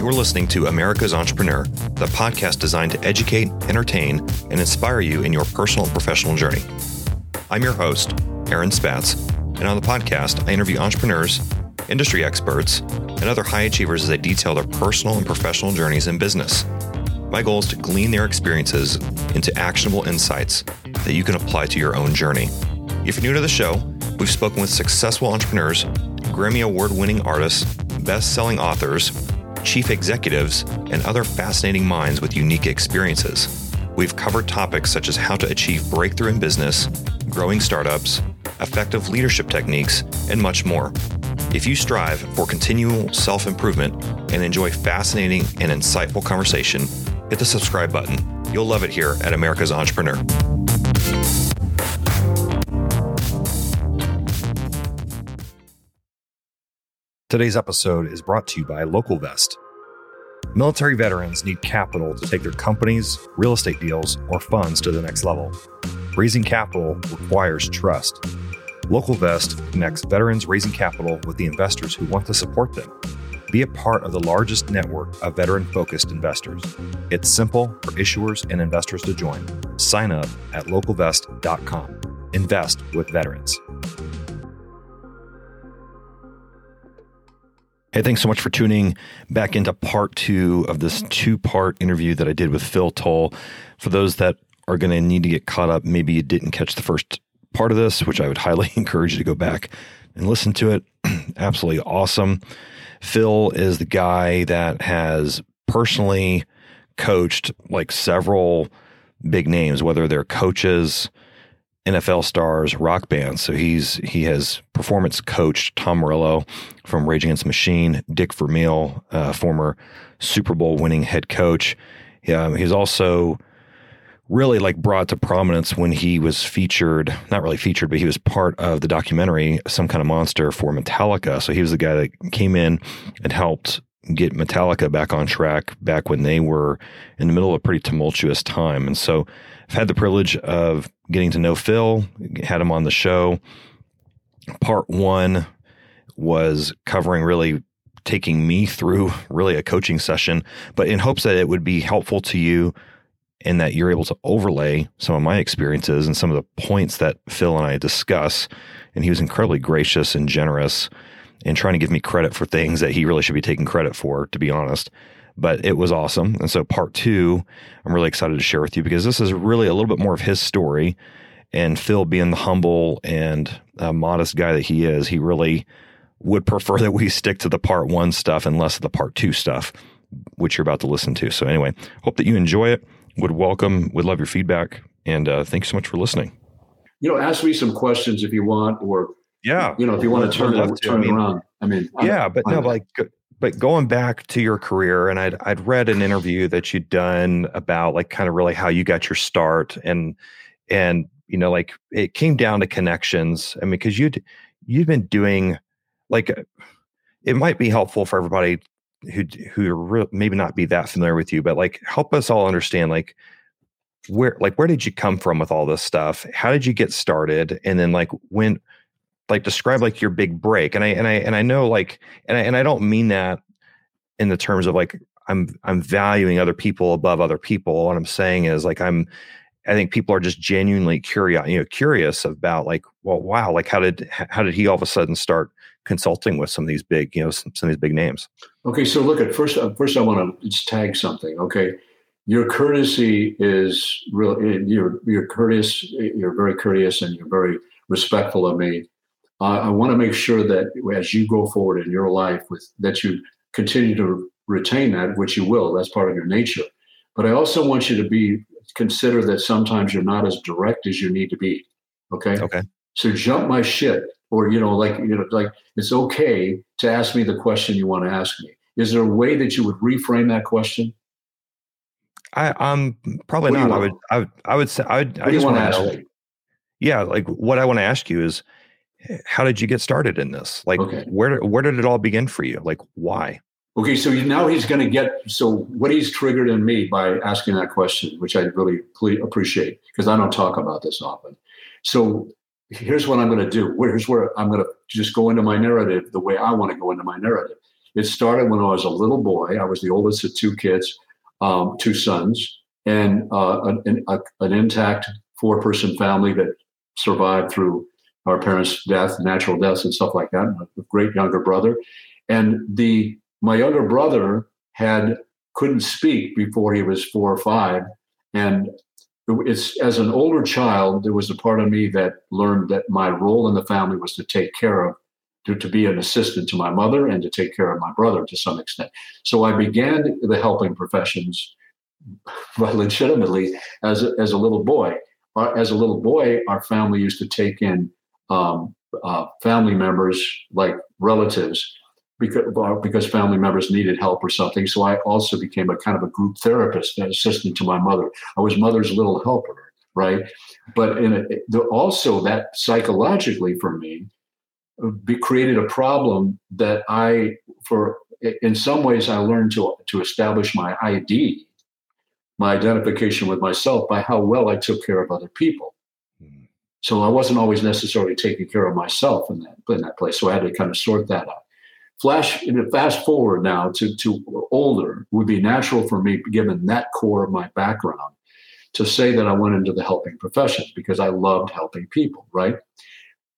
You're listening to America's Entrepreneur, the podcast designed to educate, entertain, and inspire you in your personal and professional journey. I'm your host, Aaron Spatz, and on the podcast, I interview entrepreneurs, industry experts, and other high achievers as they detail their personal and professional journeys in business. My goal is to glean their experiences into actionable insights that you can apply to your own journey. If you're new to the show, we've spoken with successful entrepreneurs, Grammy Award winning artists, best selling authors, chief executives, and other fascinating minds with unique experiences. We've covered topics such as how to achieve breakthrough in business, growing startups, effective leadership techniques, and much more. If you strive for continual self improvement and enjoy fascinating and insightful conversation, hit the subscribe button. You'll love it here at America's Entrepreneur. Today's episode is brought to you by LocalVest. Military veterans need capital to take their companies, real estate deals, or funds to the next level. Raising capital requires trust. LocalVest connects veterans raising capital with the investors who want to support them. Be a part of the largest network of veteran focused investors. It's simple for issuers and investors to join. Sign up at localvest.com. Invest with veterans. Hey, thanks so much for tuning back into part two of this two part interview that I did with Phil Towle. For those that are going to need to get caught up, maybe you didn't catch the first part of this, which I would highly encourage you to go back and listen to it. Absolutely awesome. Phil is the guy that has personally coached like several big names, whether they're coaches, NFL stars, rock bands. So he's he has performance coached Tom Morello from Rage Against Machine, Dick Vermeil, uh, former Super Bowl winning head coach. Um, he's also really like brought to prominence when he was featured, not really featured, but he was part of the documentary Some Kind of Monster for Metallica. So he was the guy that came in and helped get Metallica back on track back when they were in the middle of a pretty tumultuous time. And so I've had the privilege of getting to know Phil, had him on the show. Part one was covering really taking me through really a coaching session, but in hopes that it would be helpful to you and that you're able to overlay some of my experiences and some of the points that Phil and I discuss. And he was incredibly gracious and generous and trying to give me credit for things that he really should be taking credit for, to be honest. But it was awesome. And so, part two, I'm really excited to share with you because this is really a little bit more of his story. And Phil, being the humble and uh, modest guy that he is, he really would prefer that we stick to the part one stuff and less of the part two stuff, which you're about to listen to. So, anyway, hope that you enjoy it. Would welcome, would love your feedback. And uh, thanks so much for listening. You know, ask me some questions if you want, or yeah. You know, if you want to turn it, turn I mean, around. I mean, yeah, but no, like, but going back to your career, and I'd I'd read an interview that you'd done about like kind of really how you got your start, and and you know, like it came down to connections. I mean, because you'd you've been doing like uh, it might be helpful for everybody who who re- maybe not be that familiar with you, but like help us all understand like where like where did you come from with all this stuff? How did you get started? And then like when like describe like your big break and i and i and i know like and i and i don't mean that in the terms of like i'm i'm valuing other people above other people. What i'm saying is like i'm i think people are just genuinely curious you know curious about like well wow like how did how did he all of a sudden start consulting with some of these big you know some, some of these big names? Okay so look at first uh, first i want to just tag something okay? Your courtesy is real you're you're courteous you're very courteous and you're very respectful of me uh, I want to make sure that as you go forward in your life, with that you continue to retain that, which you will. That's part of your nature. But I also want you to be consider that sometimes you're not as direct as you need to be. Okay. Okay. So jump my shit, or you know, like you know, like it's okay to ask me the question you want to ask me. Is there a way that you would reframe that question? I, I'm probably not. I would, I would, I would say, I would, what I just want to ask. Know, yeah, like what I want to ask you is, how did you get started in this? Like, okay. where where did it all begin for you? Like, why? Okay, so now he's going to get so what he's triggered in me by asking that question, which I really appreciate because I don't talk about this often. So here's what I'm going to do. Here's where I'm going to just go into my narrative the way I want to go into my narrative. It started when I was a little boy. I was the oldest of two kids, um, two sons, and uh, an, an, an intact four person family that survived through our parents' death, natural deaths, and stuff like that. A great younger brother, and the my younger brother had couldn't speak before he was four or five, and it's as an older child, there was a part of me that learned that my role in the family was to take care of, to, to be an assistant to my mother and to take care of my brother to some extent. So I began the helping professions but legitimately as a, as a little boy. As a little boy, our family used to take in um, uh, family members, like relatives, because, because family members needed help or something. So I also became a kind of a group therapist, an assistant to my mother. I was mother's little helper, right? But in a, also that psychologically for me, be, created a problem that I, for in some ways, I learned to to establish my ID my identification with myself by how well I took care of other people. So I wasn't always necessarily taking care of myself in that in that place. So I had to kind of sort that out. Flash fast forward now to to older would be natural for me, given that core of my background, to say that I went into the helping professions because I loved helping people. Right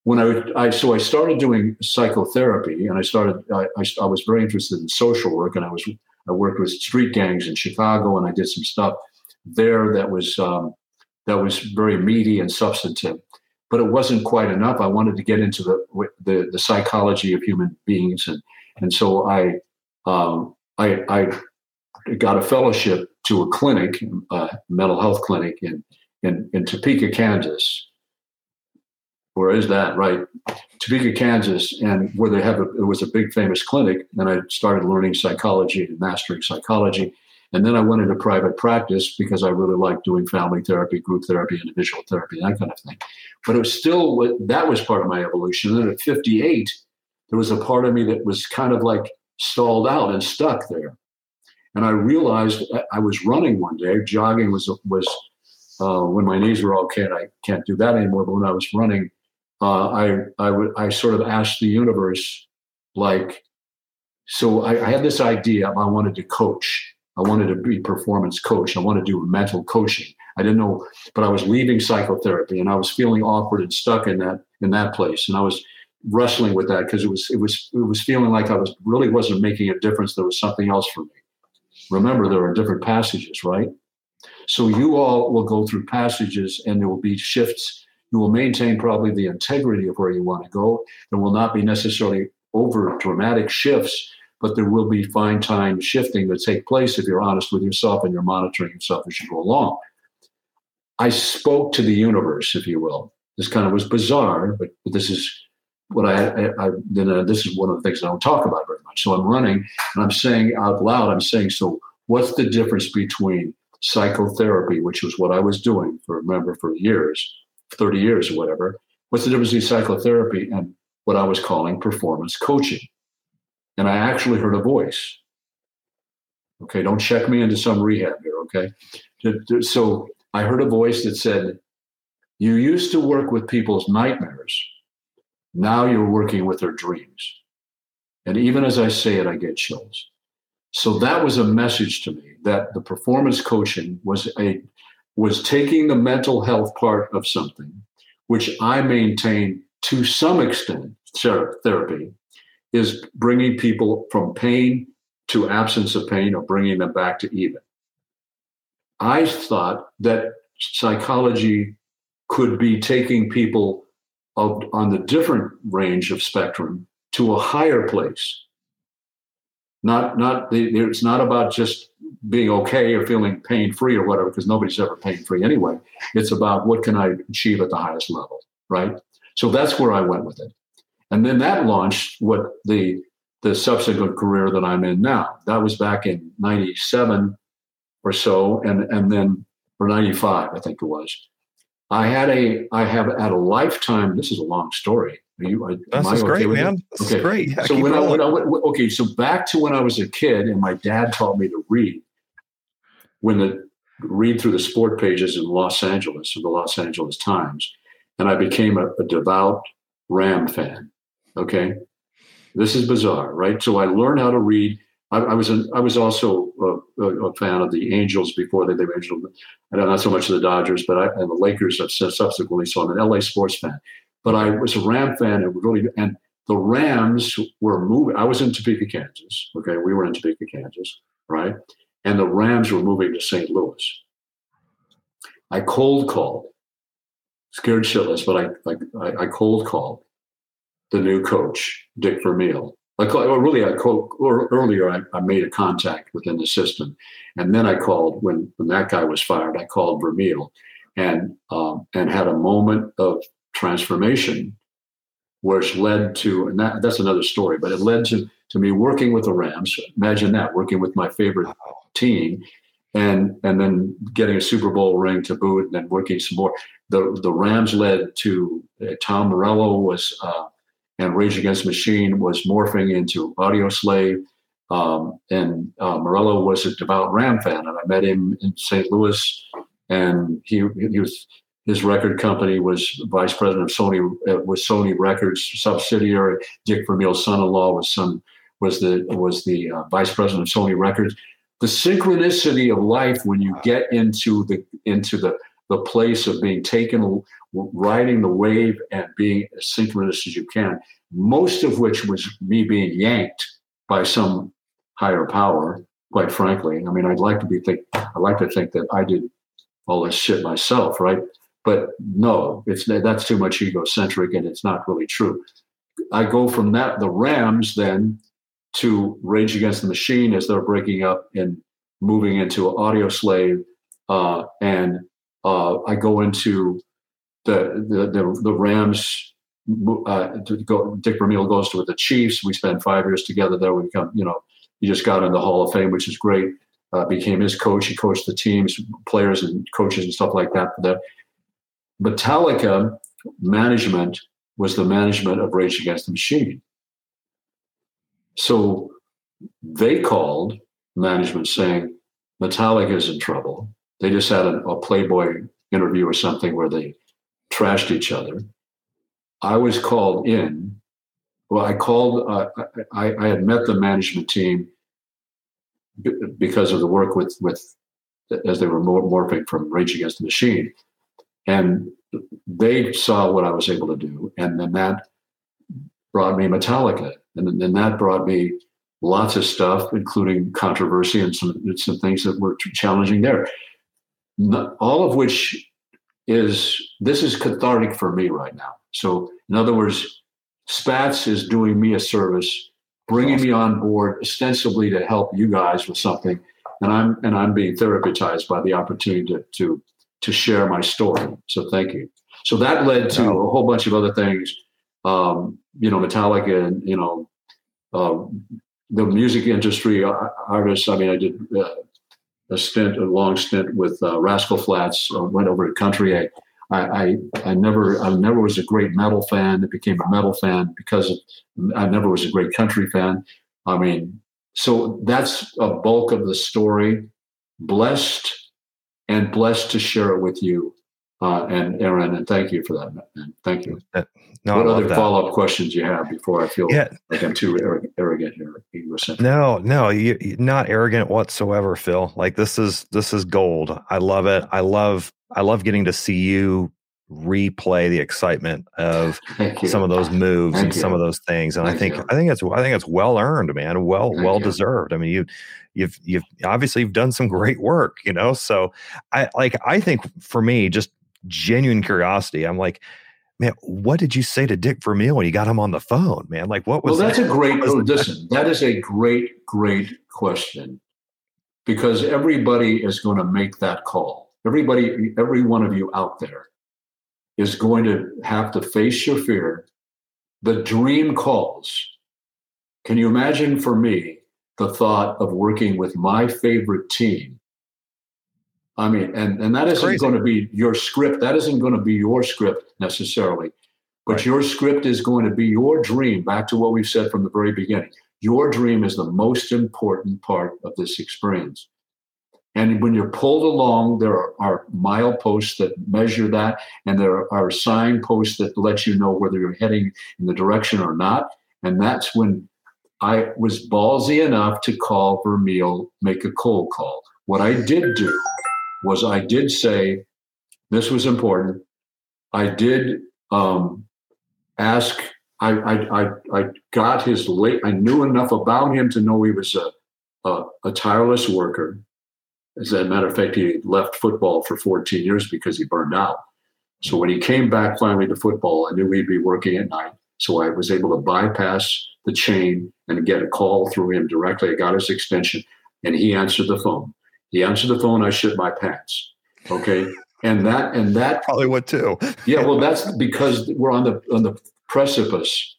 when I, I so I started doing psychotherapy, and I started I, I, I was very interested in social work, and I was I worked with street gangs in Chicago, and I did some stuff there that was um, that was very meaty and substantive. But it wasn't quite enough. I wanted to get into the the, the psychology of human beings, and and so I um, I, I got a fellowship to a clinic, a mental health clinic in in, in Topeka, Kansas. Where is that? Right, Topeka, Kansas, and where they have a, it was a big famous clinic. And I started learning psychology and mastering psychology. And then I went into private practice because I really liked doing family therapy, group therapy, individual therapy, that kind of thing. But it was still that was part of my evolution. And then at 58, there was a part of me that was kind of like stalled out and stuck there. And I realized I was running one day. Jogging was was uh, when my knees were okay. And I can't do that anymore. But when I was running uh, I I would I sort of asked the universe, like, so I, I, had this idea. I wanted to coach. I wanted to be performance coach. I wanted to do mental coaching. I didn't know, but I was leaving psychotherapy and I was feeling awkward and stuck in that in that place. And I was wrestling with that because it was it was it was feeling like I was really wasn't making a difference. There was something else for me. Remember, there are different passages, right? So you all will go through passages and there will be shifts you will maintain probably the integrity of where you want to go. There will not be necessarily over dramatic shifts, but there will be fine time shifting that take place if you're honest with yourself and you're monitoring yourself as you go along. I spoke to the universe, if you will. This kind of was bizarre, but, but this is what I, I, I then uh, this is one of the things I don't talk about very much. So I'm running and I'm saying out loud, I'm saying, so what's the difference between psychotherapy, which was what I was doing for remember for years, 30 years or whatever. What's the difference between psychotherapy and what I was calling performance coaching? And I actually heard a voice. Okay, don't check me into some rehab here, okay? So I heard a voice that said, You used to work with people's nightmares. Now you're working with their dreams. And even as I say it, I get chills. So that was a message to me that the performance coaching was a was taking the mental health part of something, which I maintain to some extent, therapy, is bringing people from pain to absence of pain or bringing them back to even. I thought that psychology could be taking people of, on the different range of spectrum to a higher place. Not, not it's not about just being okay or feeling pain free or whatever, because nobody's ever pain free anyway. It's about what can I achieve at the highest level, right? So that's where I went with it. And then that launched what the the subsequent career that I'm in now. That was back in 97 or so, and and then or 95, I think it was. I had a I have had a lifetime. This is a long story. Are you, this is okay great, man. This okay. is great. Yeah, so when I, when I, went, okay, so back to when I was a kid, and my dad taught me to read when the read through the sport pages in Los Angeles of the Los Angeles Times, and I became a, a devout Ram fan. Okay, This is bizarre, right? So I learned how to read. I, I was an, I was also a, a, fan of the Angels before they, were Angels. I don't not so much of the Dodgers, but I, and the Lakers I've subsequently. So I'm an LA sports fan. But I was a Ram fan and really and the Rams were moving. I was in Topeka, Kansas. Okay, we were in Topeka, Kansas, right? And the Rams were moving to St. Louis. I cold called, scared shitless, but I I, I cold called the new coach, Dick Vermeil. Well, really, I called earlier. I, I, made a contact within the system, and then I called when when that guy was fired. I called Vermeil, and um, and had a moment of transformation, which led to and that, that's another story. But it led to to me working with the Rams. Imagine that working with my favorite team, and and then getting a Super Bowl ring to boot, and then working some more. The the Rams led to uh, Tom Morello was. Uh, and Rage Against Machine was morphing into Audioslave. Um, and uh, Morello was a devout Ram fan, and I met him in St. Louis, and he he was his record company was vice president of Sony uh, was Sony Records subsidiary. Dick Vermeil's son-in-law was some was the was the uh, vice president of Sony Records. The synchronicity of life when you get into the into the the place of being taken riding the wave and being as synchronous as you can, most of which was me being yanked by some higher power, quite frankly. I mean, I'd like to be think I like to think that I did all this shit myself, right? But no, it's that's too much egocentric and it's not really true. I go from that the Rams then to Rage Against the Machine as they're breaking up and moving into Audioslave, uh, and uh, I go into the the the, the Rams. Uh, go, Dick Vermeil goes to with the Chiefs. We spend five years together there. We become, you know, he just got in the Hall of Fame, which is great. Uh, became his coach. He coached the teams, players, and coaches and stuff like that. For that, Metallica management was the management of Rage Against the Machine. So they called management saying Metallica is in trouble. They just had a, a Playboy interview or something where they trashed each other. I was called in. Well, I called. Uh, I, I had met the management team because of the work with with as they were morphing from Rage Against the Machine, and they saw what I was able to do, and then that brought me Metallica, and then that brought me lots of stuff, including controversy and some some things that were challenging there. All of which is this is cathartic for me right now. So, in other words, Spatz is doing me a service, bringing me on board ostensibly to help you guys with something, and I'm and I'm being therapized by the opportunity to to to share my story. So, thank you. So that led to a whole bunch of other things. Um, you know, Metallica, and you know, uh, the music industry uh, artists. I mean, I did. Uh, a stint, a long stint with uh, Rascal Flatts. Uh, went over to country. I, I, I, never, I never was a great metal fan. I became a metal fan because of, I never was a great country fan. I mean, so that's a bulk of the story. Blessed and blessed to share it with you uh, and Aaron, and thank you for that. Man. Thank you. Uh, no, what other follow up questions you have before I feel yeah. like I'm too arrogant here? No, no, you, not arrogant whatsoever, Phil. Like this is this is gold. I love it. I love I love getting to see you replay the excitement of some of those moves Thank and you. some of those things. And Thank I think you. I think it's I think it's well earned, man. Well Thank well you. deserved. I mean, you you've you've obviously you've done some great work, you know. So I like I think for me, just genuine curiosity. I'm like, man, what did you say to Dick Vermeil when you got him on the phone, man? Like, what was? Well, that's that? a great. Oh, listen, that is a great, great question, because everybody is going to make that call. Everybody, every one of you out there, is going to have to face your fear. The dream calls. Can you imagine for me the thought of working with my favorite team I mean, and, and that isn't going to be your script. That isn't going to be your script necessarily. But right. your script is going to be your dream, back to what we've said from the very beginning. Your dream is the most important part of this experience. And when you're pulled along, there are, are mileposts that measure that, and there are signposts that let you know whether you're heading in the direction or not. And that's when I was ballsy enough to call Vermeil, make a cold call. What I did do was I did say, this was important. I did um, ask, I, I, I, I got his late, I knew enough about him to know he was a, a, a tireless worker. As a matter of fact, he left football for 14 years because he burned out. So when he came back finally to football, I knew he'd be working at night. So I was able to bypass the chain and get a call through him directly. I got his extension and he answered the phone. He answered the phone. I shit my pants. Okay. And that, and that probably would too. yeah. Well, that's because we're on the, on the precipice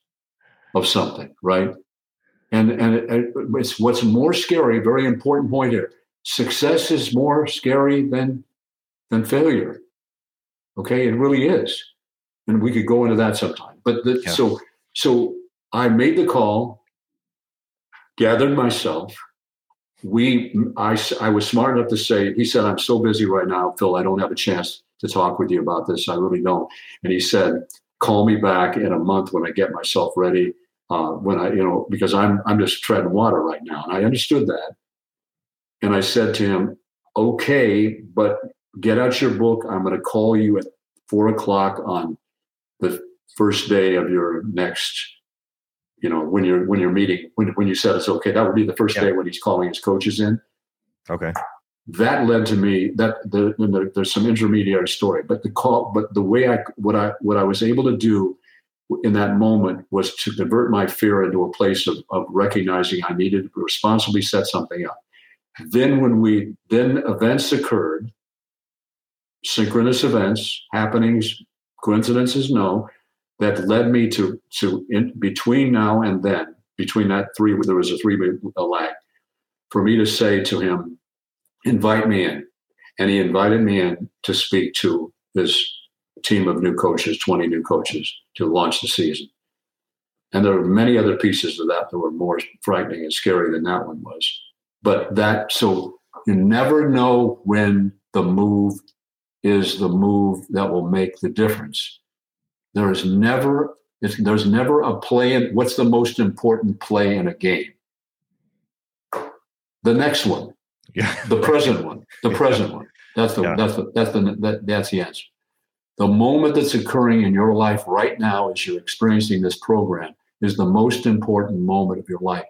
of something, right? And, and it, it's what's more scary, very important point here. Success is more scary than, than failure. Okay. It really is. And we could go into that sometime. But the, yeah. so, so I made the call, gathered myself, we I, I was smart enough to say he said i'm so busy right now phil i don't have a chance to talk with you about this i really don't. And he said call me back in a month when i get myself ready uh, when i you know because i'm i'm just treading water right now. And i understood that. And i said to him okay but get out your book i'm going to call you at four o'clock on the first day of your next you know when you're when you're meeting when, when you said it's okay that would be the first yeah. day when he's calling his coaches in. Okay. That led to me that the, the, there's some intermediary story but the call but the way i what i what i was able to do in that moment was to convert my fear into a place of, of recognizing i needed to responsibly set something up. Then when we then events occurred synchronous events happenings coincidences no that led me to to in between now and then between that three there was a three week lag for me to say to him invite me in. And he invited me in to speak to this team of new coaches 20 new coaches to launch the season. And there were many other pieces of that that were more frightening and scary than that one was. But that so you never know when the move is the move that will make the difference there is never there's never a play in what's the most important play in a game? The next one. Yeah. The present one. The present one. That's the yeah. that's the that's the that, that's the answer. The moment that's occurring in your life right now as you're experiencing this program is the most important moment of your life.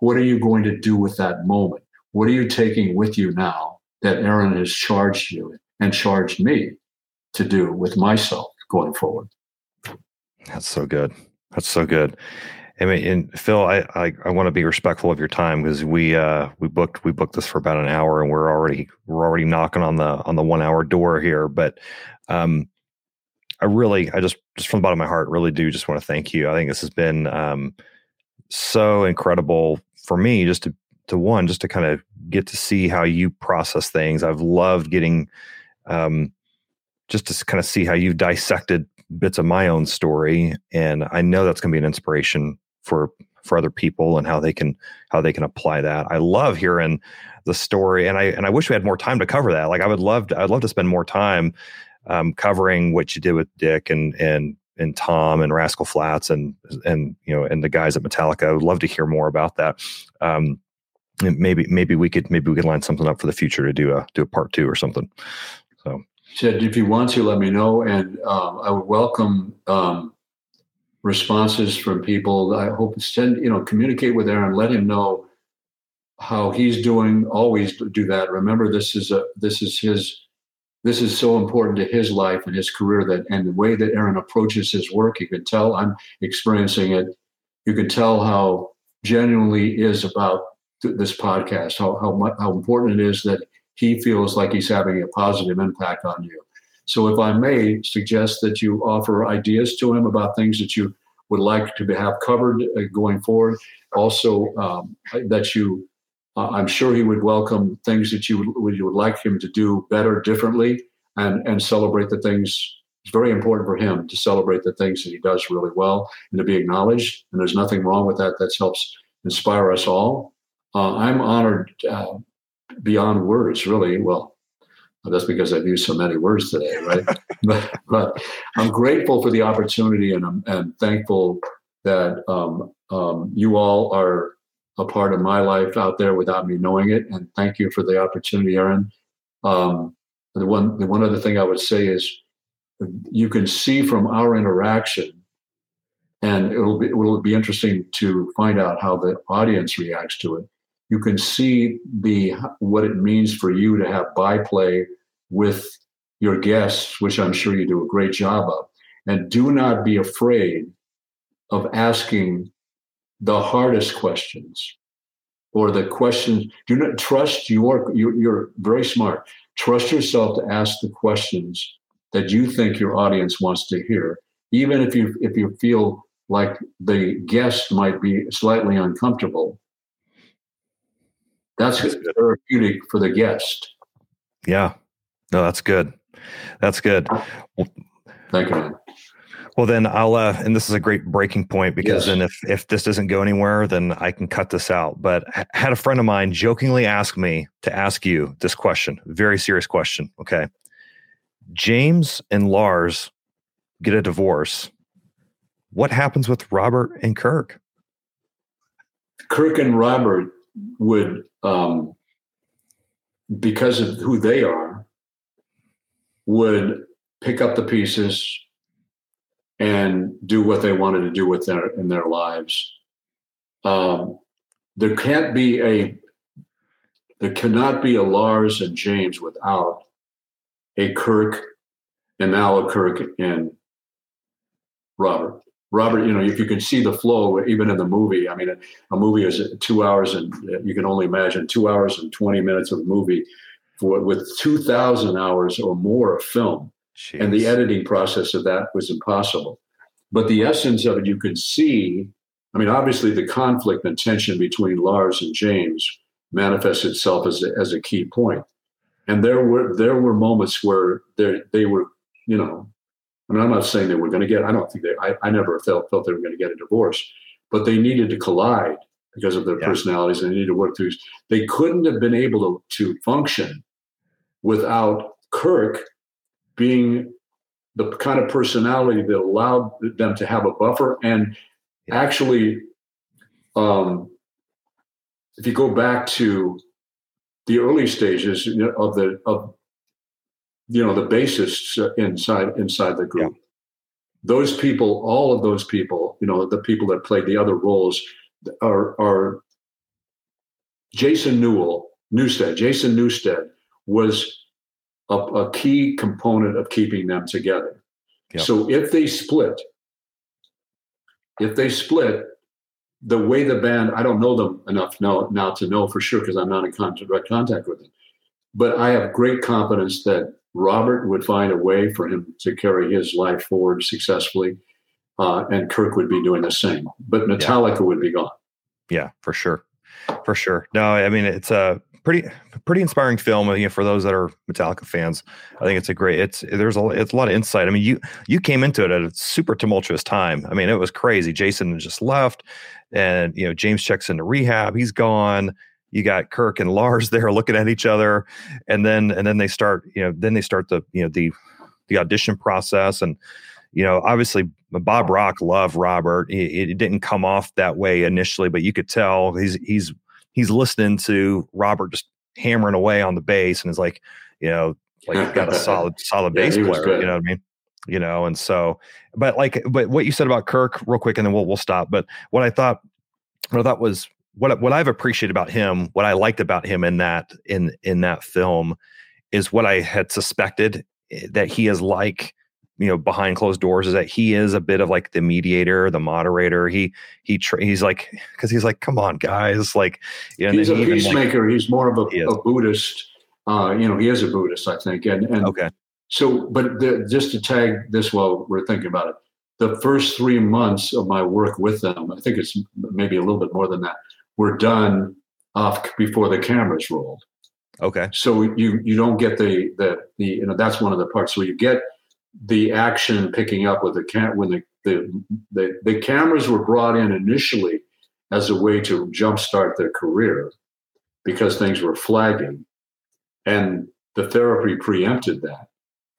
What are you going to do with that moment? What are you taking with you now that Aaron has charged you and charged me to do with myself going forward? That's so good. That's so good. I mean, and Phil, I, I, I want to be respectful of your time because we uh we booked we booked this for about an hour and we're already we're already knocking on the on the one hour door here. But um, I really I just just from the bottom of my heart really do just want to thank you. I think this has been um so incredible for me just to to one just to kind of get to see how you process things. I've loved getting um just to kind of see how you've dissected bits of my own story and i know that's going to be an inspiration for for other people and how they can how they can apply that i love hearing the story and i and i wish we had more time to cover that like i would love to, i'd love to spend more time um, covering what you did with dick and and and Tom and Rascal Flatts and and you know and the guys at Metallica. I would love to hear more about that. Um, maybe maybe we could maybe we could line something up for the future to do a do a part two or something. Said, if you want to, let me know. And um, I would welcome um, responses from people. I hope send, you know, communicate with Aaron, let him know how he's doing. Always do that. Remember, this is a, this is his, this is so important to his life and his career that, and the way that Aaron approaches his work, you can tell I'm experiencing it. You can tell how genuinely is about th- this podcast, how, how, how important it is that he feels like he's having a positive impact on you. So, if I may suggest that you offer ideas to him about things that you would like to have covered uh, going forward, also um, that you, uh, I'm sure he would welcome things that you would, you would like him to do better, differently, and and celebrate the things. It's very important for him to celebrate the things that he does really well and to be acknowledged. And there's nothing wrong with that. That helps inspire us all. Uh, I'm honored uh, beyond words, really. Well, that's because I've used so many words today, right? but, but I'm grateful for the opportunity and I'm and thankful that um, um, you all are a part of my life out there without me knowing it. And thank you for the opportunity, Aaron. Um, the one, the one other thing I would say is you can see from our interaction, and it'll be, it'll be interesting to find out how the audience reacts to it. You can see the what it means for you to have byplay with your guests, which I'm sure you do a great job of. And do not be afraid of asking the hardest questions or the questions. Do not trust your, you're, you're very smart. Trust yourself to ask the questions that you think your audience wants to hear, even if you if you feel like the guest might be slightly uncomfortable. That's, that's therapeutic for the guest. Yeah. No, that's good. That's good. Thank you. Man. Well, then I'll, uh, and this is a great breaking point because yes. then if, if this doesn't go anywhere, then I can cut this out. But I had a friend of mine jokingly ask me to ask you this question, very serious question. Okay. James and Lars get a divorce. What happens with Robert and Kirk? Kirk and Robert would, um, because of who they are, would pick up the pieces and do what they wanted to do with their in their lives. Um, there can't be a there cannot be a Lars and James without a Kirk and now a Kirk and Robert. Robert, you know, if you can see the flow, even in the movie, I mean, a, movie is two hours and uh, you can only imagine two hours and 20 minutes of movie for with 2,000 hours or more of film. Jeez. And the editing process of that was impossible. But the essence of it, you could see. I mean, obviously, the conflict and tension between Lars and James manifests itself as a, as a key point. And there were there were moments where they were, you know, Mean, I'm not saying they were going to get. I don't think they. I, I never felt felt they were going to get a divorce, but they needed to collide because of their yeah. personalities and they needed to work through. They couldn't have been able to to function without Kirk being the kind of personality that allowed them to have a buffer and actually um, if you go back to the early stages of the of you know the bassists uh, inside inside the group yeah. those people all of those people you know the people that played the other roles are are jason newell newsted jason Newsted was a, a key component of keeping them together. Yep. So if they split, if they split, the way the band, I don't know them enough now, now to know for sure because I'm not in contact, direct contact with them. But I have great confidence that Robert would find a way for him to carry his life forward successfully, uh, and Kirk would be doing the same. But Metallica yeah. would be gone. Yeah, for sure, for sure. No, I mean it's a pretty pretty inspiring film you know, for those that are Metallica fans. I think it's a great. It's there's a it's a lot of insight. I mean, you you came into it at a super tumultuous time. I mean, it was crazy. Jason just left, and you know James checks into rehab. He's gone. You got Kirk and Lars there looking at each other, and then and then they start you know then they start the you know the the audition process and you know obviously uh, Bob Rock loved Robert. It, it didn't come off that way initially, but you could tell he's he's he's listening to Robert just hammering away on the bass and is like, you know, like you've got a solid, solid yeah, bass player. You know what I mean? You know, and so, but like, but what you said about Kirk, real quick, and then we'll we'll stop. But what I thought, what I thought was what what I've appreciated about him, what I liked about him in that in in that film, is what I had suspected eh, that he is like you know behind closed doors is that he is a bit of like the mediator the moderator. He he tra- he's like because he's like come on guys like you know, he's a peacemaker like, he's more of a, a buddhist uh you know he is a buddhist i think and and okay. so but the, just to tag this while we're thinking about it the first three months of my work with them i think it's maybe a little bit more than that were done off before the cameras rolled. Okay. So you you don't get the the the you know that's one of the parts. Where you get the action picking up with the cam when the, the, the, the cameras were brought in initially as a way to jumpstart their career because things were flagging. And the therapy preempted that.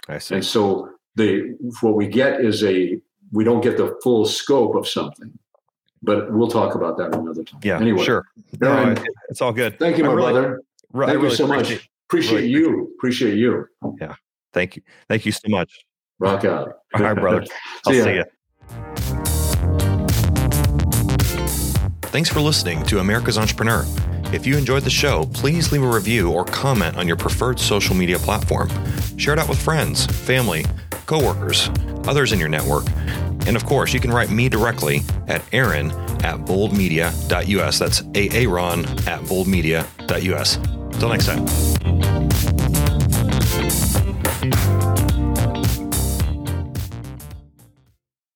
I see. and so the what we get is a we don't get the full scope of something but we'll talk about that another time. Yeah, Anyway, sure. No, Aaron, it- it's all good. thank you, my really- brother. Thank you really so much. appreciate- Appreciate really you. Appreciate you. Yeah. Thank you. Thank you so much. Rock out. All right, brother. I'll See ya. see you. Thanks for listening to America's Entrepreneur. If you enjoyed the show, please leave a review or comment on your preferred social media platform. Share it out with friends, family, coworkers, others in your network. And of course, you can write me directly at aaron at boldmedia.us. That's aaron at boldmedia.us. Until next time.